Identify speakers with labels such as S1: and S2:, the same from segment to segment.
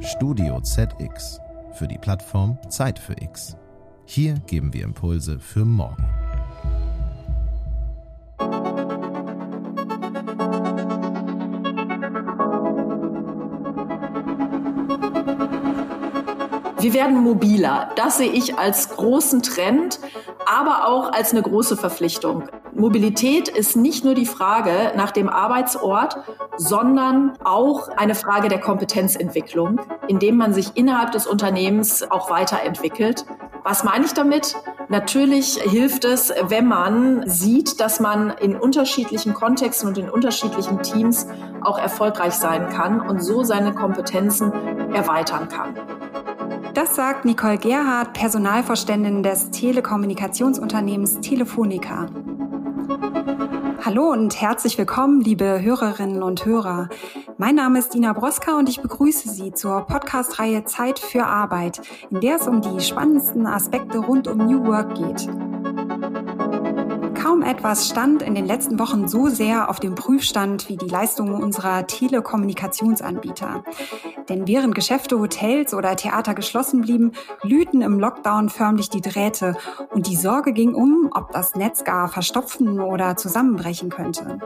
S1: Studio ZX für die Plattform Zeit für X. Hier geben wir Impulse für morgen.
S2: Wir werden mobiler. Das sehe ich als großen Trend, aber auch als eine große Verpflichtung. Mobilität ist nicht nur die Frage nach dem Arbeitsort, sondern auch eine Frage der Kompetenzentwicklung, indem man sich innerhalb des Unternehmens auch weiterentwickelt. Was meine ich damit? Natürlich hilft es, wenn man sieht, dass man in unterschiedlichen Kontexten und in unterschiedlichen Teams auch erfolgreich sein kann und so seine Kompetenzen erweitern kann.
S3: Das sagt Nicole Gerhardt, Personalvorständin des Telekommunikationsunternehmens Telefonica. Hallo und herzlich willkommen, liebe Hörerinnen und Hörer. Mein Name ist Dina Broska und ich begrüße Sie zur Podcast-Reihe Zeit für Arbeit, in der es um die spannendsten Aspekte rund um New Work geht. Kaum etwas stand in den letzten Wochen so sehr auf dem Prüfstand wie die Leistungen unserer Telekommunikationsanbieter. Denn während Geschäfte, Hotels oder Theater geschlossen blieben, glühten im Lockdown förmlich die Drähte und die Sorge ging um, ob das Netz gar verstopfen oder zusammenbrechen könnte.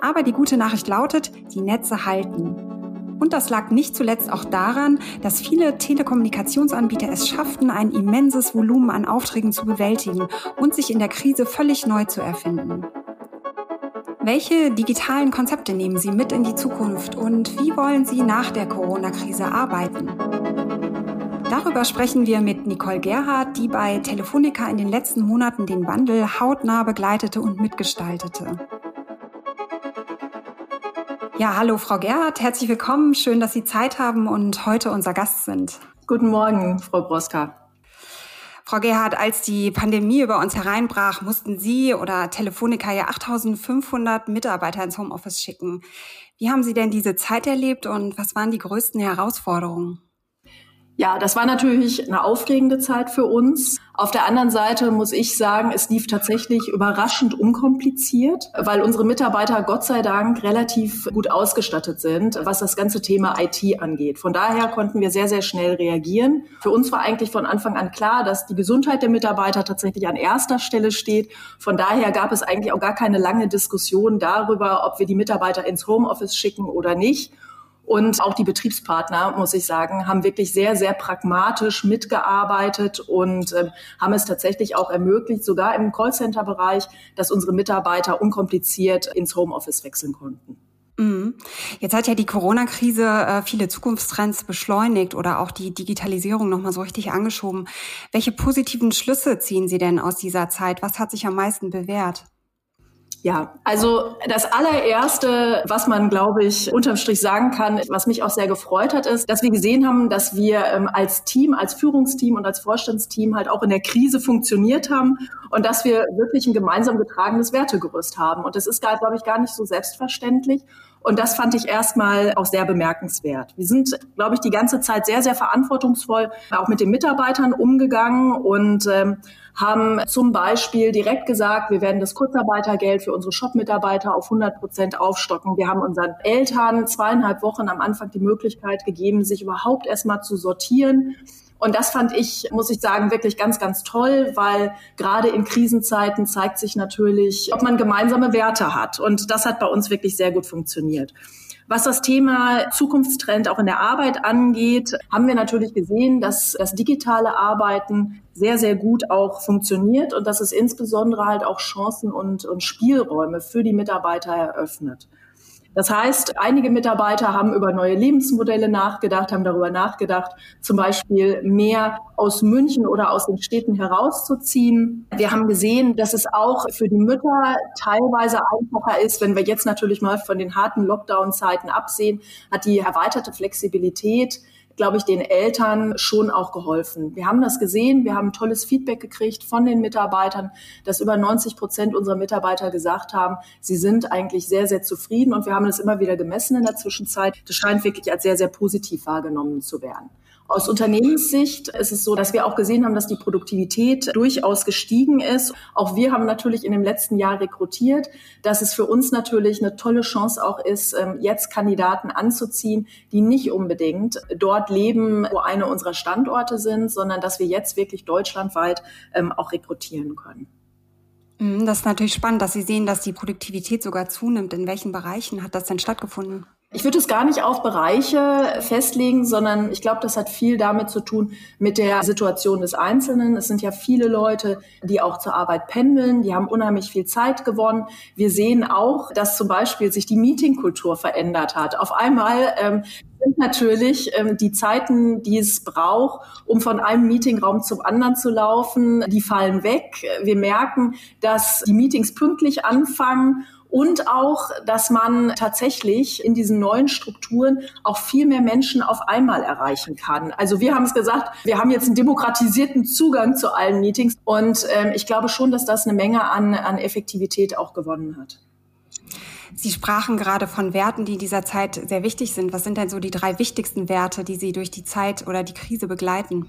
S3: Aber die gute Nachricht lautet, die Netze halten. Und das lag nicht zuletzt auch daran, dass viele Telekommunikationsanbieter es schafften, ein immenses Volumen an Aufträgen zu bewältigen und sich in der Krise völlig neu zu erfinden. Welche digitalen Konzepte nehmen Sie mit in die Zukunft und wie wollen Sie nach der Corona-Krise arbeiten? Darüber sprechen wir mit Nicole Gerhardt, die bei Telefonica in den letzten Monaten den Wandel hautnah begleitete und mitgestaltete. Ja, hallo Frau Gerhardt, herzlich willkommen. Schön, dass Sie Zeit haben und heute unser Gast sind.
S2: Guten Morgen, Frau Broska.
S3: Frau Gerhardt, als die Pandemie über uns hereinbrach, mussten Sie oder Telefonica ja 8500 Mitarbeiter ins Homeoffice schicken. Wie haben Sie denn diese Zeit erlebt und was waren die größten Herausforderungen?
S2: Ja, das war natürlich eine aufregende Zeit für uns. Auf der anderen Seite muss ich sagen, es lief tatsächlich überraschend unkompliziert, weil unsere Mitarbeiter Gott sei Dank relativ gut ausgestattet sind, was das ganze Thema IT angeht. Von daher konnten wir sehr, sehr schnell reagieren. Für uns war eigentlich von Anfang an klar, dass die Gesundheit der Mitarbeiter tatsächlich an erster Stelle steht. Von daher gab es eigentlich auch gar keine lange Diskussion darüber, ob wir die Mitarbeiter ins Homeoffice schicken oder nicht. Und auch die Betriebspartner, muss ich sagen, haben wirklich sehr, sehr pragmatisch mitgearbeitet und äh, haben es tatsächlich auch ermöglicht, sogar im Callcenter-Bereich, dass unsere Mitarbeiter unkompliziert ins Homeoffice wechseln konnten.
S3: Mhm. Jetzt hat ja die Corona-Krise äh, viele Zukunftstrends beschleunigt oder auch die Digitalisierung nochmal so richtig angeschoben. Welche positiven Schlüsse ziehen Sie denn aus dieser Zeit? Was hat sich am meisten bewährt?
S2: Ja, also das allererste, was man, glaube ich, unterm Strich sagen kann, was mich auch sehr gefreut hat, ist, dass wir gesehen haben, dass wir ähm, als Team, als Führungsteam und als Vorstandsteam halt auch in der Krise funktioniert haben und dass wir wirklich ein gemeinsam getragenes Wertegerüst haben. Und das ist, glaube ich, gar nicht so selbstverständlich. Und das fand ich erstmal auch sehr bemerkenswert. Wir sind, glaube ich, die ganze Zeit sehr, sehr verantwortungsvoll auch mit den Mitarbeitern umgegangen und ähm, haben zum Beispiel direkt gesagt, wir werden das Kurzarbeitergeld für unsere Shop-Mitarbeiter auf 100 Prozent aufstocken. Wir haben unseren Eltern zweieinhalb Wochen am Anfang die Möglichkeit gegeben, sich überhaupt erstmal zu sortieren und das fand ich, muss ich sagen, wirklich ganz, ganz toll, weil gerade in Krisenzeiten zeigt sich natürlich, ob man gemeinsame Werte hat. Und das hat bei uns wirklich sehr gut funktioniert. Was das Thema Zukunftstrend auch in der Arbeit angeht, haben wir natürlich gesehen, dass das digitale Arbeiten sehr, sehr gut auch funktioniert und dass es insbesondere halt auch Chancen und, und Spielräume für die Mitarbeiter eröffnet. Das heißt, einige Mitarbeiter haben über neue Lebensmodelle nachgedacht, haben darüber nachgedacht, zum Beispiel mehr aus München oder aus den Städten herauszuziehen. Wir haben gesehen, dass es auch für die Mütter teilweise einfacher ist, wenn wir jetzt natürlich mal von den harten Lockdown-Zeiten absehen, hat die erweiterte Flexibilität glaube ich, den Eltern schon auch geholfen. Wir haben das gesehen, wir haben tolles Feedback gekriegt von den Mitarbeitern, dass über 90 Prozent unserer Mitarbeiter gesagt haben, sie sind eigentlich sehr, sehr zufrieden und wir haben das immer wieder gemessen in der Zwischenzeit. Das scheint wirklich als sehr, sehr positiv wahrgenommen zu werden. Aus Unternehmenssicht ist es so, dass wir auch gesehen haben, dass die Produktivität durchaus gestiegen ist. Auch wir haben natürlich in dem letzten Jahr rekrutiert, dass es für uns natürlich eine tolle Chance auch ist, ähm, jetzt Kandidaten anzuziehen, die nicht unbedingt dort leben, wo eine unserer Standorte sind, sondern dass wir jetzt wirklich deutschlandweit ähm, auch rekrutieren können.
S3: Mhm, das ist natürlich spannend, dass Sie sehen, dass die Produktivität sogar zunimmt. In welchen Bereichen hat das denn stattgefunden?
S2: Ich würde es gar nicht auf Bereiche festlegen, sondern ich glaube, das hat viel damit zu tun mit der Situation des Einzelnen. Es sind ja viele Leute, die auch zur Arbeit pendeln, die haben unheimlich viel Zeit gewonnen. Wir sehen auch, dass zum Beispiel sich die Meetingkultur verändert hat. Auf einmal ähm, sind natürlich ähm, die Zeiten, die es braucht, um von einem Meetingraum zum anderen zu laufen, die fallen weg. Wir merken, dass die Meetings pünktlich anfangen und auch, dass man tatsächlich in diesen neuen Strukturen auch viel mehr Menschen auf einmal erreichen kann. Also wir haben es gesagt, wir haben jetzt einen demokratisierten Zugang zu allen Meetings und ähm, ich glaube schon, dass das eine Menge an, an Effektivität auch gewonnen hat.
S3: Sie sprachen gerade von Werten, die in dieser Zeit sehr wichtig sind. Was sind denn so die drei wichtigsten Werte, die Sie durch die Zeit oder die Krise begleiten?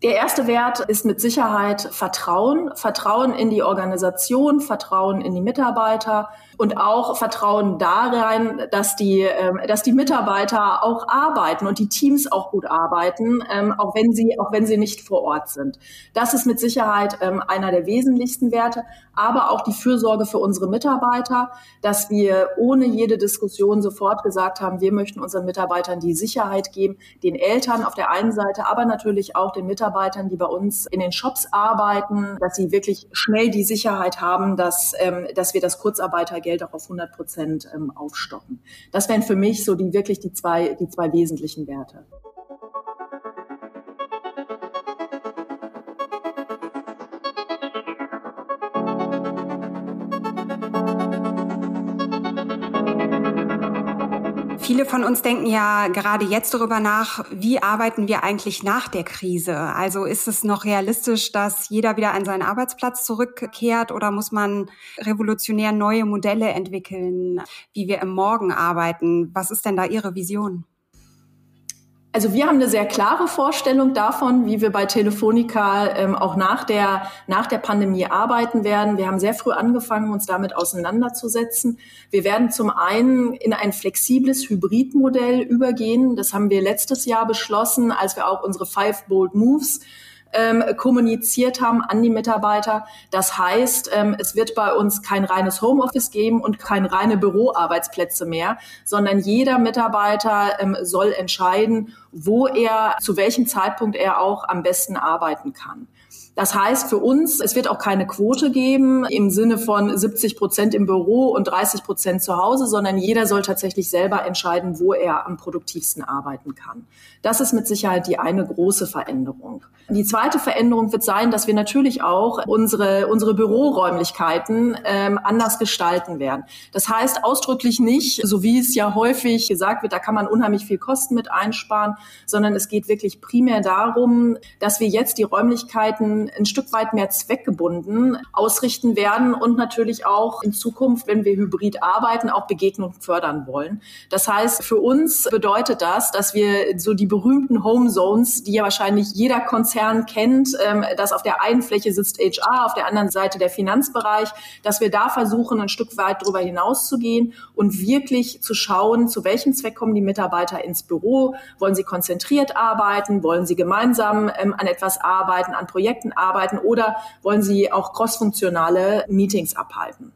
S2: Der erste Wert ist mit Sicherheit Vertrauen. Vertrauen in die Organisation, Vertrauen in die Mitarbeiter, und auch Vertrauen darein, dass die, ähm, dass die Mitarbeiter auch arbeiten und die Teams auch gut arbeiten, ähm, auch wenn sie, auch wenn sie nicht vor Ort sind. Das ist mit Sicherheit ähm, einer der wesentlichsten Werte, aber auch die Fürsorge für unsere Mitarbeiter, dass wir ohne jede Diskussion sofort gesagt haben, wir möchten unseren Mitarbeitern die Sicherheit geben, den Eltern auf der einen Seite, aber natürlich auch den Mitarbeitern, die bei uns in den Shops arbeiten, dass sie wirklich schnell die Sicherheit haben, dass, ähm, dass wir das Kurzarbeitergeld Geld auch auf 100 Prozent ähm, aufstocken. Das wären für mich so die wirklich die zwei, die zwei wesentlichen Werte.
S3: Viele von uns denken ja gerade jetzt darüber nach, wie arbeiten wir eigentlich nach der Krise? Also ist es noch realistisch, dass jeder wieder an seinen Arbeitsplatz zurückkehrt oder muss man revolutionär neue Modelle entwickeln, wie wir im Morgen arbeiten? Was ist denn da Ihre Vision?
S2: Also wir haben eine sehr klare Vorstellung davon, wie wir bei Telefonica ähm, auch nach der, nach der Pandemie arbeiten werden. Wir haben sehr früh angefangen, uns damit auseinanderzusetzen. Wir werden zum einen in ein flexibles Hybridmodell übergehen. Das haben wir letztes Jahr beschlossen, als wir auch unsere Five Bold Moves ähm, kommuniziert haben an die Mitarbeiter. Das heißt, ähm, es wird bei uns kein reines Homeoffice geben und keine reine Büroarbeitsplätze mehr, sondern jeder Mitarbeiter ähm, soll entscheiden, wo er, zu welchem Zeitpunkt er auch am besten arbeiten kann. Das heißt für uns, es wird auch keine Quote geben im Sinne von 70 Prozent im Büro und 30 Prozent zu Hause, sondern jeder soll tatsächlich selber entscheiden, wo er am produktivsten arbeiten kann. Das ist mit Sicherheit die eine große Veränderung. Die zweite Veränderung wird sein, dass wir natürlich auch unsere, unsere Büroräumlichkeiten ähm, anders gestalten werden. Das heißt ausdrücklich nicht, so wie es ja häufig gesagt wird, da kann man unheimlich viel Kosten mit einsparen, sondern es geht wirklich primär darum, dass wir jetzt die Räumlichkeiten ein Stück weit mehr zweckgebunden ausrichten werden und natürlich auch in Zukunft, wenn wir hybrid arbeiten, auch Begegnung fördern wollen. Das heißt, für uns bedeutet das, dass wir so die berühmten Home Zones, die ja wahrscheinlich jeder Konzern kennt, ähm, dass auf der einen Fläche sitzt HR, auf der anderen Seite der Finanzbereich, dass wir da versuchen, ein Stück weit darüber hinaus zu gehen und wirklich zu schauen, zu welchem Zweck kommen die Mitarbeiter ins Büro? Wollen sie konzentriert arbeiten? Wollen sie gemeinsam ähm, an etwas arbeiten, an Projekten arbeiten oder wollen Sie auch crossfunktionale Meetings abhalten?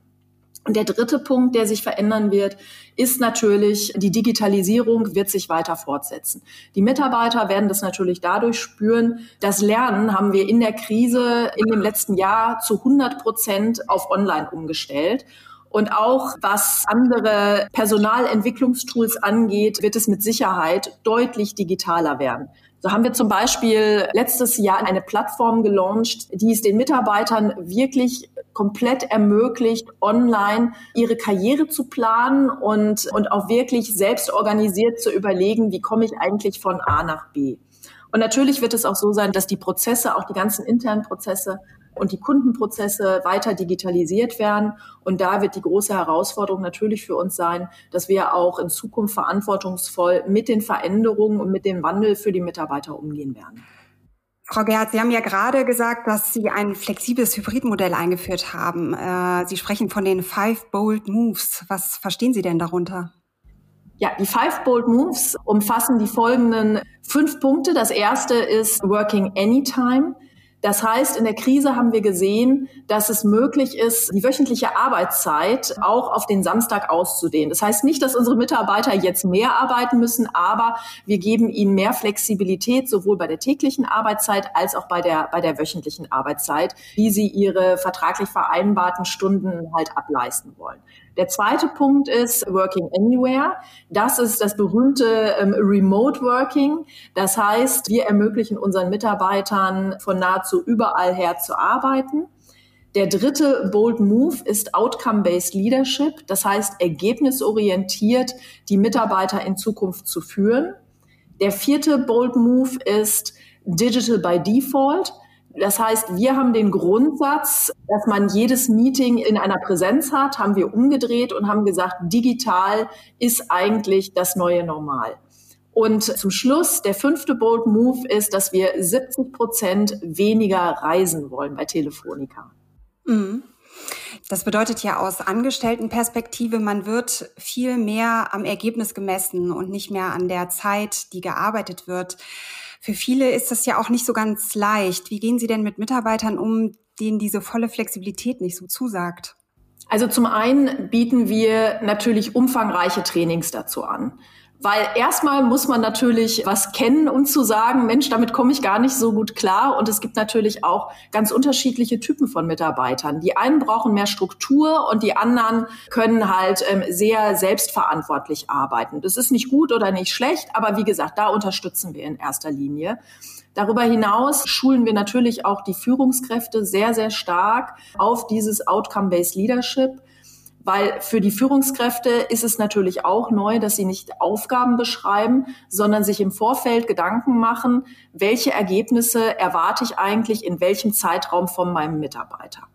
S2: Und der dritte Punkt, der sich verändern wird, ist natürlich, die Digitalisierung wird sich weiter fortsetzen. Die Mitarbeiter werden das natürlich dadurch spüren. Das Lernen haben wir in der Krise in dem letzten Jahr zu 100 Prozent auf Online umgestellt. Und auch was andere Personalentwicklungstools angeht, wird es mit Sicherheit deutlich digitaler werden. So haben wir zum Beispiel letztes Jahr eine Plattform gelauncht, die es den Mitarbeitern wirklich komplett ermöglicht, online ihre Karriere zu planen und, und auch wirklich selbst organisiert zu überlegen, wie komme ich eigentlich von A nach B. Und natürlich wird es auch so sein, dass die Prozesse, auch die ganzen internen Prozesse, und die Kundenprozesse weiter digitalisiert werden. Und da wird die große Herausforderung natürlich für uns sein, dass wir auch in Zukunft verantwortungsvoll mit den Veränderungen und mit dem Wandel für die Mitarbeiter umgehen werden.
S3: Frau Gerhardt, Sie haben ja gerade gesagt, dass Sie ein flexibles Hybridmodell eingeführt haben. Äh, Sie sprechen von den Five Bold Moves. Was verstehen Sie denn darunter?
S2: Ja, die Five Bold Moves umfassen die folgenden fünf Punkte. Das erste ist Working Anytime. Das heißt, in der Krise haben wir gesehen, dass es möglich ist, die wöchentliche Arbeitszeit auch auf den Samstag auszudehnen. Das heißt nicht, dass unsere Mitarbeiter jetzt mehr arbeiten müssen, aber wir geben ihnen mehr Flexibilität, sowohl bei der täglichen Arbeitszeit als auch bei der, bei der wöchentlichen Arbeitszeit, wie sie ihre vertraglich vereinbarten Stunden halt ableisten wollen. Der zweite Punkt ist Working Anywhere. Das ist das berühmte ähm, Remote Working. Das heißt, wir ermöglichen unseren Mitarbeitern von nahezu überall her zu arbeiten. Der dritte Bold Move ist Outcome-Based Leadership. Das heißt, ergebnisorientiert die Mitarbeiter in Zukunft zu führen. Der vierte Bold Move ist Digital by Default. Das heißt, wir haben den Grundsatz, dass man jedes Meeting in einer Präsenz hat, haben wir umgedreht und haben gesagt, digital ist eigentlich das neue Normal. Und zum Schluss, der fünfte Bold Move ist, dass wir 70 Prozent weniger reisen wollen bei Telefonica.
S3: Mhm. Das bedeutet ja aus Angestelltenperspektive, man wird viel mehr am Ergebnis gemessen und nicht mehr an der Zeit, die gearbeitet wird. Für viele ist das ja auch nicht so ganz leicht. Wie gehen Sie denn mit Mitarbeitern um, denen diese volle Flexibilität nicht so zusagt?
S2: Also zum einen bieten wir natürlich umfangreiche Trainings dazu an. Weil erstmal muss man natürlich was kennen und zu sagen, Mensch, damit komme ich gar nicht so gut klar. Und es gibt natürlich auch ganz unterschiedliche Typen von Mitarbeitern. Die einen brauchen mehr Struktur und die anderen können halt ähm, sehr selbstverantwortlich arbeiten. Das ist nicht gut oder nicht schlecht, aber wie gesagt, da unterstützen wir in erster Linie. Darüber hinaus schulen wir natürlich auch die Führungskräfte sehr, sehr stark auf dieses Outcome-Based Leadership. Weil für die Führungskräfte ist es natürlich auch neu, dass sie nicht Aufgaben beschreiben, sondern sich im Vorfeld Gedanken machen, welche Ergebnisse erwarte ich eigentlich in welchem Zeitraum von meinem Mitarbeiter.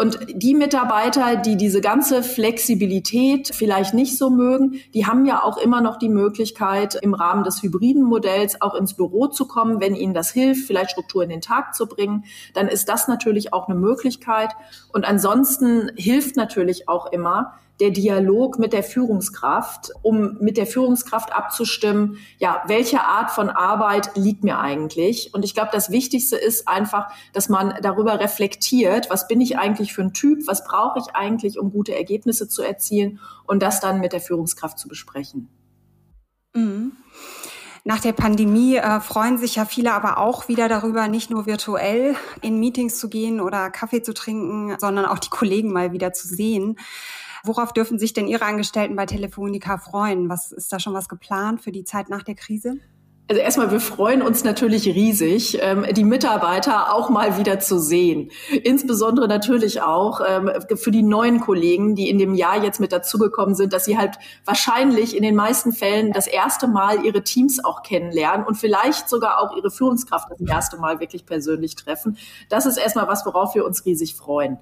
S2: Und die Mitarbeiter, die diese ganze Flexibilität vielleicht nicht so mögen, die haben ja auch immer noch die Möglichkeit, im Rahmen des hybriden Modells auch ins Büro zu kommen, wenn ihnen das hilft, vielleicht Struktur in den Tag zu bringen. Dann ist das natürlich auch eine Möglichkeit. Und ansonsten hilft natürlich auch immer, der Dialog mit der Führungskraft, um mit der Führungskraft abzustimmen, ja, welche Art von Arbeit liegt mir eigentlich? Und ich glaube, das Wichtigste ist einfach, dass man darüber reflektiert, was bin ich eigentlich für ein Typ, was brauche ich eigentlich, um gute Ergebnisse zu erzielen und das dann mit der Führungskraft zu besprechen.
S3: Mhm. Nach der Pandemie äh, freuen sich ja viele aber auch wieder darüber, nicht nur virtuell in Meetings zu gehen oder Kaffee zu trinken, sondern auch die Kollegen mal wieder zu sehen. Worauf dürfen sich denn Ihre Angestellten bei Telefonica freuen? Was ist da schon was geplant für die Zeit nach der Krise?
S2: Also erstmal, wir freuen uns natürlich riesig, ähm, die Mitarbeiter auch mal wieder zu sehen. Insbesondere natürlich auch ähm, für die neuen Kollegen, die in dem Jahr jetzt mit dazugekommen sind, dass sie halt wahrscheinlich in den meisten Fällen das erste Mal ihre Teams auch kennenlernen und vielleicht sogar auch ihre Führungskraft das erste Mal wirklich persönlich treffen. Das ist erstmal was, worauf wir uns riesig freuen.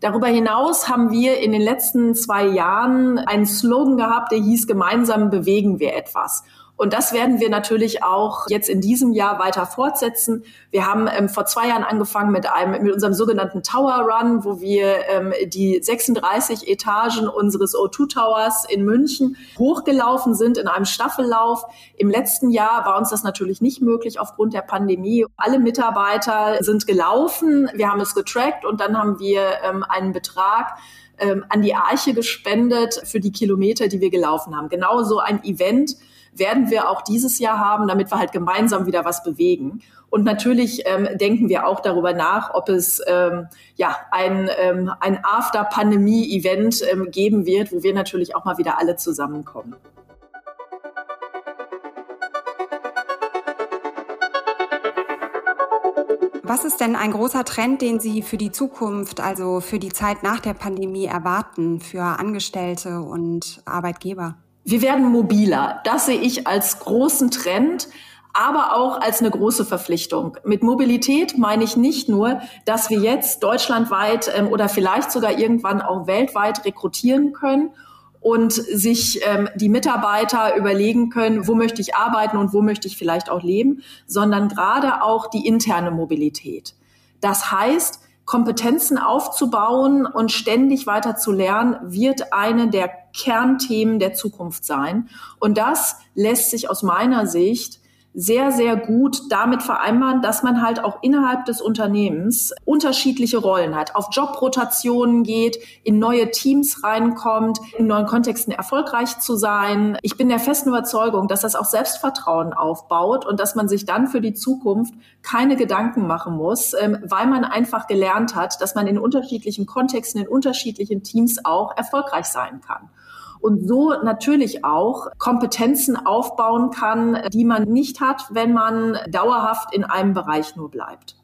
S2: Darüber hinaus haben wir in den letzten zwei Jahren einen Slogan gehabt, der hieß, gemeinsam bewegen wir etwas. Und das werden wir natürlich auch jetzt in diesem Jahr weiter fortsetzen. Wir haben ähm, vor zwei Jahren angefangen mit einem, mit unserem sogenannten Tower Run, wo wir ähm, die 36 Etagen unseres O2 Towers in München hochgelaufen sind in einem Staffellauf. Im letzten Jahr war uns das natürlich nicht möglich aufgrund der Pandemie. Alle Mitarbeiter sind gelaufen. Wir haben es getrackt und dann haben wir ähm, einen Betrag ähm, an die Arche gespendet für die Kilometer, die wir gelaufen haben. Genau so ein Event werden wir auch dieses Jahr haben, damit wir halt gemeinsam wieder was bewegen. Und natürlich ähm, denken wir auch darüber nach, ob es ähm, ja ein, ähm, ein After-Pandemie-Event ähm, geben wird, wo wir natürlich auch mal wieder alle zusammenkommen.
S3: Was ist denn ein großer Trend, den Sie für die Zukunft, also für die Zeit nach der Pandemie erwarten, für Angestellte und Arbeitgeber?
S2: Wir werden mobiler. Das sehe ich als großen Trend. aber auch als eine große Verpflichtung. Mit Mobilität meine ich nicht nur, dass wir jetzt deutschlandweit ähm, oder vielleicht sogar irgendwann auch weltweit rekrutieren können und sich ähm, die Mitarbeiter überlegen können, wo möchte ich arbeiten und wo möchte ich vielleicht auch leben, sondern gerade auch die interne Mobilität. Das heißt, Kompetenzen aufzubauen und ständig weiter zu lernen, wird eine der Kernthemen der Zukunft sein. Und das lässt sich aus meiner Sicht sehr, sehr gut damit vereinbaren, dass man halt auch innerhalb des Unternehmens unterschiedliche Rollen hat, auf Jobrotationen geht, in neue Teams reinkommt, in neuen Kontexten erfolgreich zu sein. Ich bin der festen Überzeugung, dass das auch Selbstvertrauen aufbaut und dass man sich dann für die Zukunft keine Gedanken machen muss, ähm, weil man einfach gelernt hat, dass man in unterschiedlichen Kontexten, in unterschiedlichen Teams auch erfolgreich sein kann und so natürlich auch Kompetenzen aufbauen kann, die man nicht hat, wenn man dauerhaft in einem Bereich nur bleibt.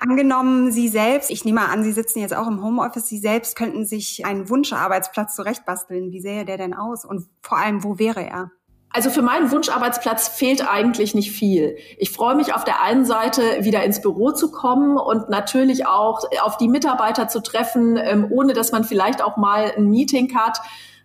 S3: Angenommen, Sie selbst, ich nehme an, Sie sitzen jetzt auch im Homeoffice, Sie selbst könnten sich einen Wunscharbeitsplatz zurechtbasteln. Wie sähe der denn aus? Und vor allem, wo wäre er?
S2: Also für meinen Wunscharbeitsplatz fehlt eigentlich nicht viel. Ich freue mich auf der einen Seite wieder ins Büro zu kommen und natürlich auch auf die Mitarbeiter zu treffen, ähm, ohne dass man vielleicht auch mal ein Meeting hat.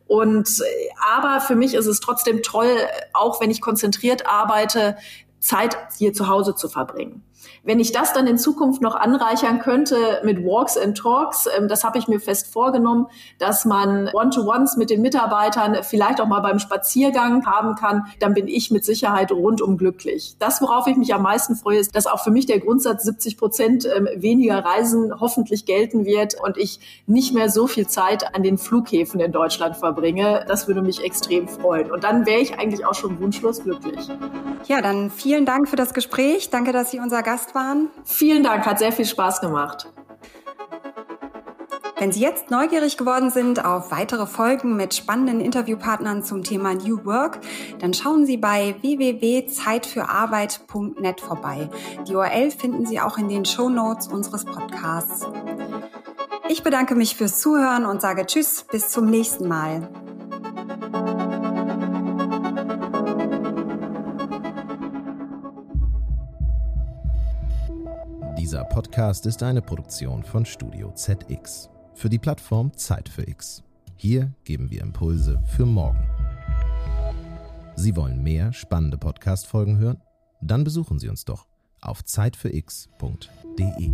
S2: Und aber für mich ist es trotzdem toll, auch wenn ich konzentriert arbeite, Zeit hier zu Hause zu verbringen. Wenn ich das dann in Zukunft noch anreichern könnte mit Walks and Talks, ähm, das habe ich mir fest vorgenommen, dass man One-to-Ones mit den Mitarbeitern vielleicht auch mal beim Spaziergang haben kann, dann bin ich mit Sicherheit rundum glücklich. Das, worauf ich mich am meisten freue, ist, dass auch für mich der Grundsatz 70 Prozent ähm, weniger Reisen hoffentlich gelten wird und ich nicht mehr so viel Zeit an den Flughäfen in Deutschland verbringe. Das würde mich extrem freuen. Und dann wäre ich eigentlich auch schon wunschlos glücklich.
S3: Ja, dann vielen Dank für das Gespräch. Danke, dass Sie unser Gast waren.
S2: Vielen Dank, hat sehr viel Spaß gemacht.
S3: Wenn Sie jetzt neugierig geworden sind auf weitere Folgen mit spannenden Interviewpartnern zum Thema New Work, dann schauen Sie bei www.zeitfürarbeit.net vorbei. Die URL finden Sie auch in den Show Notes unseres Podcasts. Ich bedanke mich fürs Zuhören und sage Tschüss, bis zum nächsten Mal.
S1: Podcast ist eine Produktion von Studio ZX für die Plattform Zeit für X. Hier geben wir Impulse für morgen. Sie wollen mehr spannende Podcast-Folgen hören? Dann besuchen Sie uns doch auf zeitfürx.de.